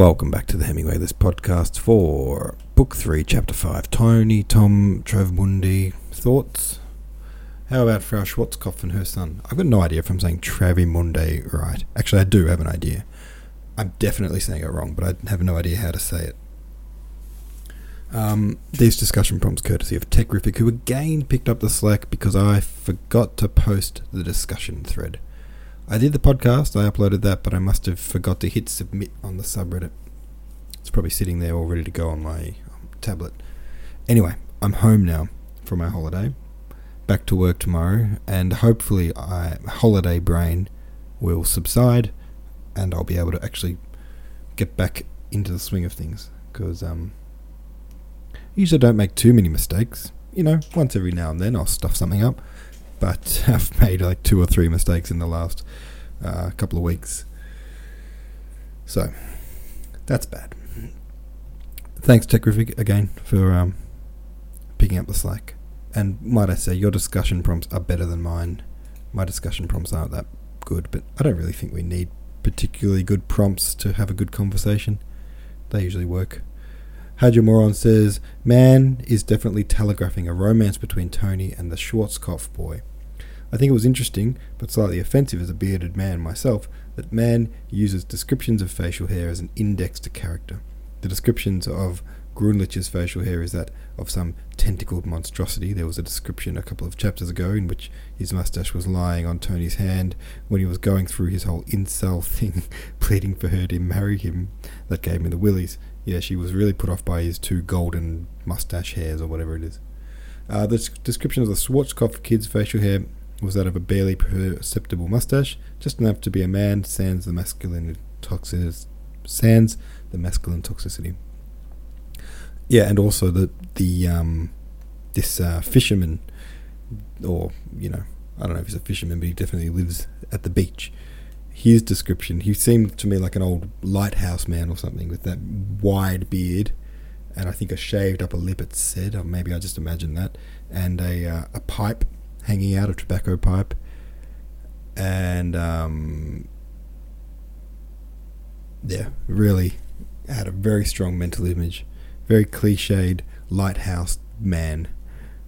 Welcome back to the Hemingway List podcast for Book 3, Chapter 5. Tony, Tom, Travmundi. Thoughts? How about Frau Schwarzkopf and her son? I've got no idea if I'm saying Travimunde right. Actually, I do have an idea. I'm definitely saying it wrong, but I have no idea how to say it. Um, these discussion prompts courtesy of TechRific, who again picked up the slack because I forgot to post the discussion thread. I did the podcast, I uploaded that, but I must have forgot to hit submit on the subreddit. It's probably sitting there all ready to go on my um, tablet. Anyway, I'm home now for my holiday. Back to work tomorrow, and hopefully, I holiday brain will subside, and I'll be able to actually get back into the swing of things. Because um, usually don't make too many mistakes. You know, once every now and then I'll stuff something up but I've made like two or three mistakes in the last uh, couple of weeks. So that's bad. Thanks, Techrific, again for um, picking up the slack. And might I say, your discussion prompts are better than mine. My discussion prompts aren't that good, but I don't really think we need particularly good prompts to have a good conversation. They usually work. Hajamoron says, Mann is definitely telegraphing a romance between Tony and the Schwarzkopf boy. I think it was interesting, but slightly offensive as a bearded man myself, that man uses descriptions of facial hair as an index to character. The descriptions of Grunlich's facial hair is that of some tentacled monstrosity. There was a description a couple of chapters ago in which his mustache was lying on Tony's hand when he was going through his whole incel thing, pleading for her to marry him. That gave me the willies. Yeah, she was really put off by his two golden mustache hairs or whatever it is. Uh, the description of the Schwarzkopf kid's facial hair was that of a barely perceptible mustache, just enough to be a man, sans the masculine toxicity. Sans the masculine toxicity. Yeah, and also the the um, this uh, fisherman, or you know, I don't know if he's a fisherman, but he definitely lives at the beach. His description, he seemed to me like an old lighthouse man or something with that wide beard, and I think a shaved upper lip. It said, or maybe I just imagined that, and a uh, a pipe hanging out, a tobacco pipe, and um, yeah, really had a very strong mental image, very cliched lighthouse man.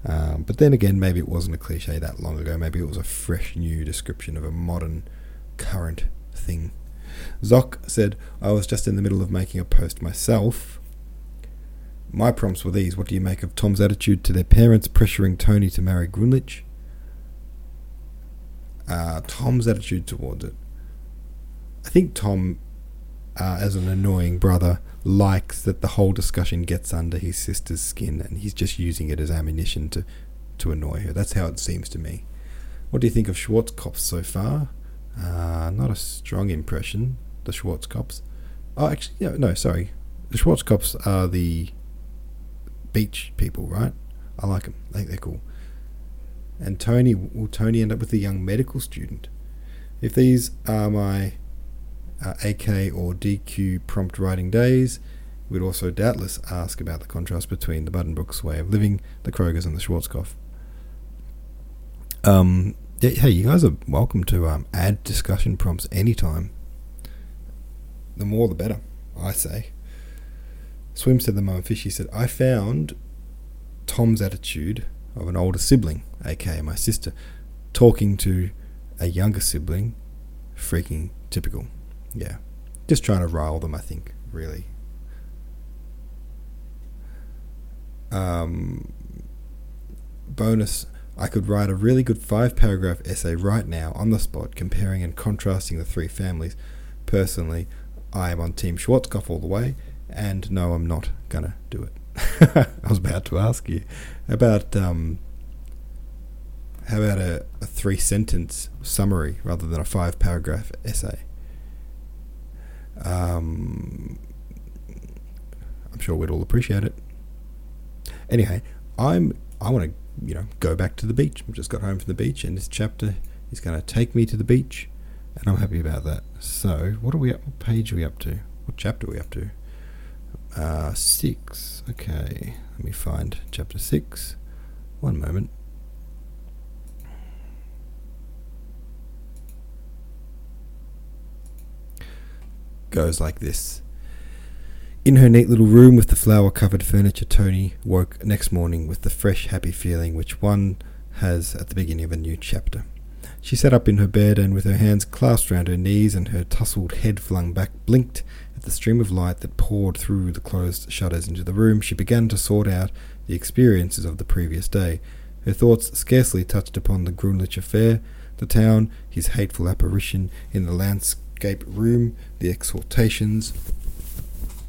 Um, but then again, maybe it wasn't a cliche that long ago. Maybe it was a fresh new description of a modern, current thing. Zoc said, I was just in the middle of making a post myself. My prompts were these What do you make of Tom's attitude to their parents pressuring Tony to marry Grunlich? uh, Tom's attitude towards it. I think Tom, uh, as an annoying brother, likes that the whole discussion gets under his sister's skin, and he's just using it as ammunition to, to annoy her. That's how it seems to me. What do you think of Schwarzkopf so far? Uh, not a strong impression. The Schwarzkopfs. Oh, actually, yeah, no, sorry. The Schwarzkopfs are the beach people, right? I like them. I think they're cool. And Tony, will Tony end up with a young medical student? If these are my uh, AK or DQ prompt writing days, we'd also doubtless ask about the contrast between the Buddenbrooks way of living, the Krogers, and the Schwarzkopf. Um, hey, you guys are welcome to um, add discussion prompts anytime. The more the better, I say. Swim said the moment fishy said, I found Tom's attitude of an older sibling, aka my sister, talking to a younger sibling, freaking typical. Yeah. Just trying to rile them, I think, really. Um, bonus I could write a really good five paragraph essay right now on the spot comparing and contrasting the three families. Personally, I am on Team Schwarzkopf all the way, and no, I'm not gonna do it. I was about to ask you about um, how about a, a three sentence summary rather than a five paragraph essay. Um, I'm sure we'd all appreciate it. Anyway, I'm I want to you know go back to the beach. I've just got home from the beach, and this chapter is going to take me to the beach, and I'm happy about that. So, what are we up? What page are we up to? What chapter are we up to? Uh, six. Okay, let me find chapter six. One moment. Goes like this. In her neat little room with the flower covered furniture, Tony woke next morning with the fresh, happy feeling which one has at the beginning of a new chapter. She sat up in her bed and, with her hands clasped round her knees and her tousled head flung back, blinked at the stream of light that poured through the closed shutters into the room. She began to sort out the experiences of the previous day. Her thoughts scarcely touched upon the Grunlich affair, the town, his hateful apparition in the landscape room, the exhortations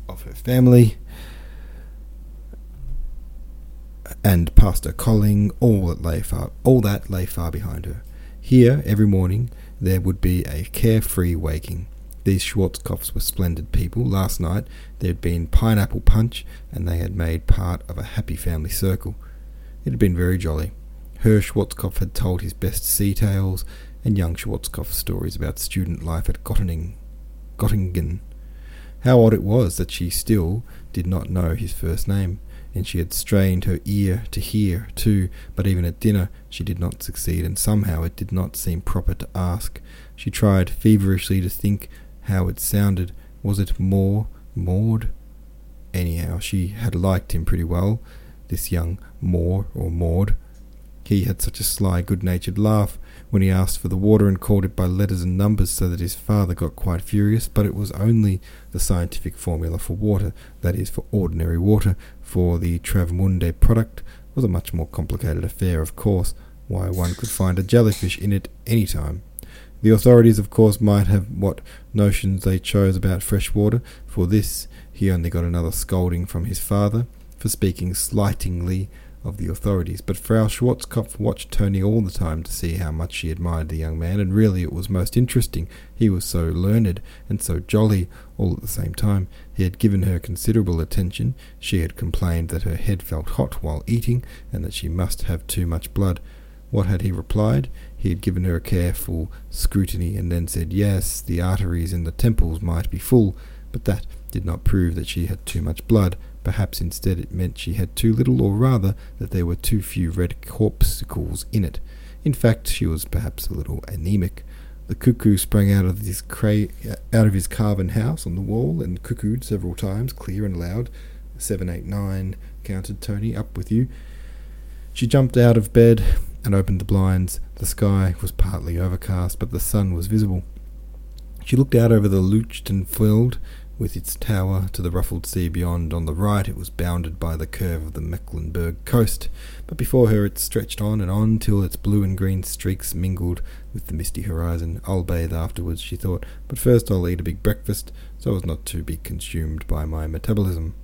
of her family, and Pastor Colling, all that lay far, all that lay far behind her. Here, every morning, there would be a carefree waking. These Schwarzkopfs were splendid people. Last night there had been pineapple punch, and they had made part of a happy family circle. It had been very jolly. Herr Schwarzkopf had told his best sea tales, and young Schwarzkopf stories about student life at Göttingen. Göttingen. How odd it was that she still did not know his first name and she had strained her ear to hear, too, but even at dinner she did not succeed, and somehow it did not seem proper to ask. She tried feverishly to think how it sounded. Was it more Maud? Anyhow, she had liked him pretty well, this young Moore or Maud. He had such a sly, good natured laugh when he asked for the water and called it by letters and numbers so that his father got quite furious, but it was only the scientific formula for water, that is, for ordinary water, for the Travemünde product was a much more complicated affair, of course, why one could find a jellyfish in it any time. The authorities, of course, might have what notions they chose about fresh water. For this, he only got another scolding from his father for speaking slightingly of the authorities, but Frau Schwarzkopf watched Tony all the time to see how much she admired the young man, and really it was most interesting. He was so learned and so jolly all at the same time. He had given her considerable attention. She had complained that her head felt hot while eating, and that she must have too much blood. What had he replied? He had given her a careful scrutiny, and then said, Yes, the arteries in the temples might be full, but that did not prove that she had too much blood. Perhaps instead it meant she had too little, or rather that there were too few red corpuscles in it. In fact, she was perhaps a little anemic. The cuckoo sprang out of his cra- uh, out of his carven house on the wall and cuckooed several times, clear and loud. Seven, eight, nine, counted Tony. Up with you. She jumped out of bed and opened the blinds. The sky was partly overcast, but the sun was visible. She looked out over the Leuchtenfeld with its tower to the ruffled sea beyond. On the right it was bounded by the curve of the Mecklenburg coast, but before her it stretched on and on till its blue and green streaks mingled with the misty horizon. I'll bathe afterwards, she thought, but first I'll eat a big breakfast so as not to be consumed by my metabolism.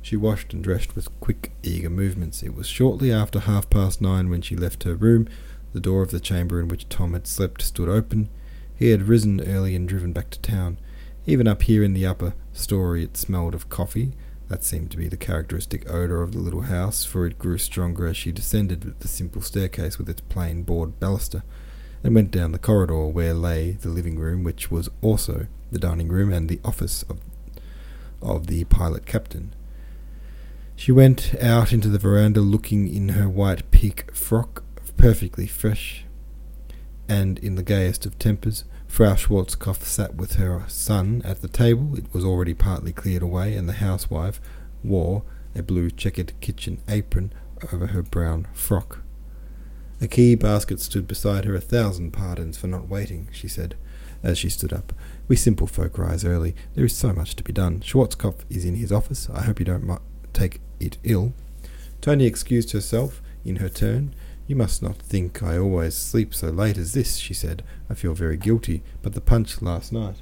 She washed and dressed with quick, eager movements. It was shortly after half past nine when she left her room. The door of the chamber in which Tom had slept stood open. He had risen early and driven back to town. Even up here in the upper story it smelled of coffee. That seemed to be the characteristic odour of the little house, for it grew stronger as she descended the simple staircase with its plain board baluster, and went down the corridor where lay the living room, which was also the dining room and the office of, of the pilot captain. She went out into the veranda looking in her white pique frock, perfectly fresh, and in the gayest of tempers. Frau Schwarzkopf sat with her son at the table. It was already partly cleared away, and the housewife wore a blue checkered kitchen apron over her brown frock. A key basket stood beside her. A thousand pardons for not waiting, she said, as she stood up. We simple folk rise early. There is so much to be done. Schwarzkopf is in his office. I hope you don't take it ill. Tony excused herself in her turn. You must not think I always sleep so late as this, she said. I feel very guilty, but the punch last night.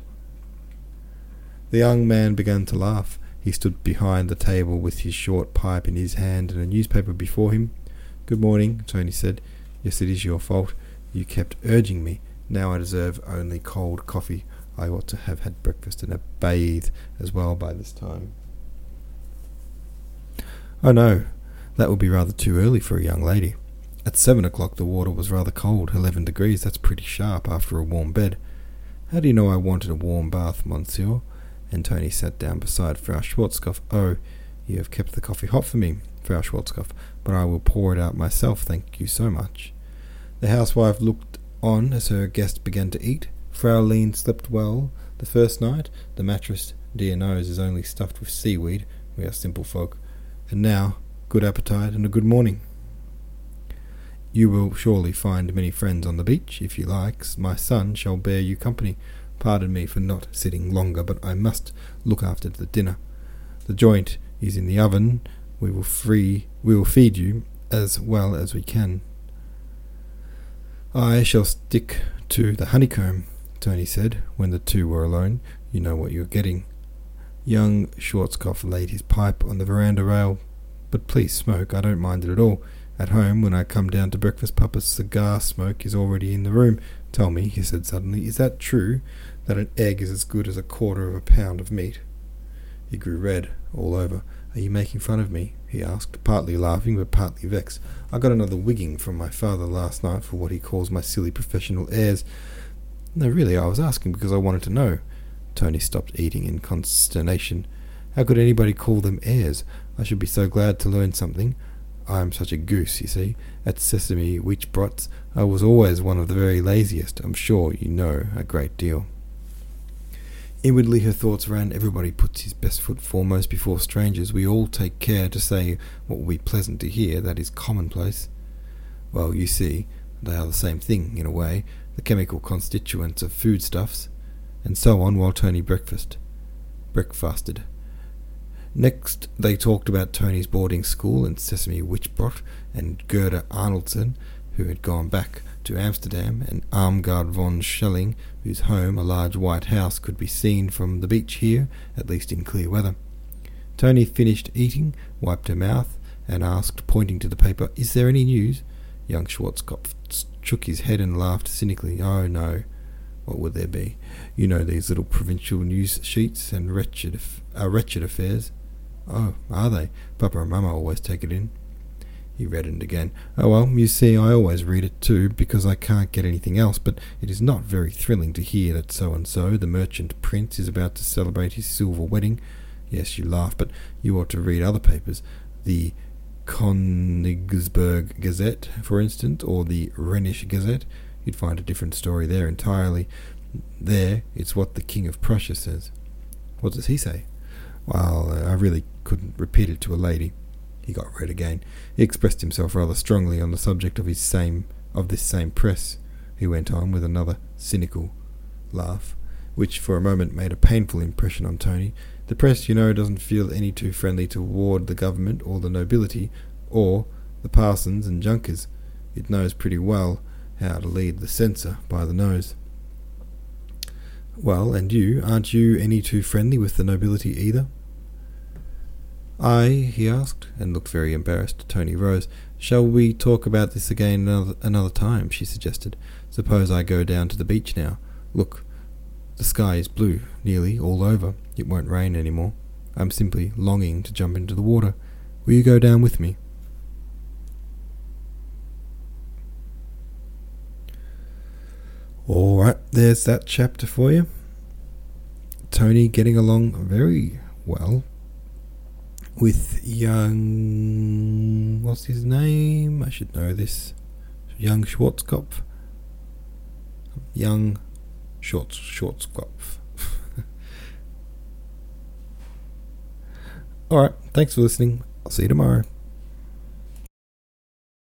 The young man began to laugh. He stood behind the table with his short pipe in his hand and a newspaper before him. Good morning, Tony said. Yes, it is your fault. You kept urging me. Now I deserve only cold coffee. I ought to have had breakfast and a bathe as well by this time. Oh no, that would be rather too early for a young lady. At seven o'clock the water was rather cold, eleven degrees, that's pretty sharp after a warm bed. How do you know I wanted a warm bath, monsieur? And Tony sat down beside Frau Schwarzkopf. Oh, you have kept the coffee hot for me, Frau Schwarzkopf, but I will pour it out myself, thank you so much. The housewife looked on as her guest began to eat. Fräulein slept well the first night. The mattress Dear knows is only stuffed with seaweed. We are simple folk. And now, good appetite and a good morning. You will surely find many friends on the beach, if you like. My son shall bear you company. Pardon me for not sitting longer, but I must look after the dinner. The joint is in the oven. We will free we will feed you as well as we can. I shall stick to the honeycomb, Tony said, when the two were alone. You know what you're getting. Young Schwarzkopf laid his pipe on the veranda rail. But please smoke, I don't mind it at all. At home, when I come down to breakfast, Papa's cigar smoke is already in the room. Tell me, he said suddenly, is that true, that an egg is as good as a quarter of a pound of meat? He grew red all over. Are you making fun of me? he asked, partly laughing but partly vexed. I got another wigging from my father last night for what he calls my silly professional airs. No, really, I was asking because I wanted to know. Tony stopped eating in consternation. How could anybody call them airs? I should be so glad to learn something. I am such a goose, you see. At Sesemi Weichbrodt's, I was always one of the very laziest. I'm sure you know a great deal. Inwardly her thoughts ran, everybody puts his best foot foremost before strangers. We all take care to say what will be pleasant to hear, that is commonplace. Well, you see, they are the same thing, in a way, the chemical constituents of foodstuffs. And so on while Tony breakfast. Breakfasted. Next, they talked about Tony's boarding school and Sesemi Weichbrodt and Gerda Arnoldsen, who had gone back to Amsterdam, and Armgard von Schelling, whose home, a large white house, could be seen from the beach here, at least in clear weather. Tony finished eating, wiped her mouth, and asked, pointing to the paper, Is there any news? Young Schwarzkopf shook his head and laughed cynically. Oh, no. What would there be? You know these little provincial news sheets and wretched, uh, wretched affairs. Oh, are they? Papa and Mamma always take it in. He reddened again. Oh well, you see, I always read it too, because I can't get anything else, but it is not very thrilling to hear that so and so, the merchant prince, is about to celebrate his silver wedding. Yes, you laugh, but you ought to read other papers. The Königsberg Gazette, for instance, or the Rhenish Gazette. You'd find a different story there entirely. There, it's what the King of Prussia says. What does he say? Well, uh, I really couldn't repeat it to a lady. He got red again. He expressed himself rather strongly on the subject of his same of this same press. He went on with another cynical laugh, which for a moment made a painful impression on Tony. The press, you know, doesn't feel any too friendly toward the government or the nobility or the parsons and junkers. It knows pretty well how to lead the censor by the nose. Well, and you, aren't you any too friendly with the nobility either? I, he asked, and looked very embarrassed. Tony rose. Shall we talk about this again another, another time? she suggested. Suppose I go down to the beach now. Look, the sky is blue, nearly all over. It won't rain any more. I'm simply longing to jump into the water. Will you go down with me? All right, there's that chapter for you. Tony getting along very well with young. What's his name? I should know this. Young Schwarzkopf. Young Schwartz, Schwarzkopf. Alright, thanks for listening. I'll see you tomorrow.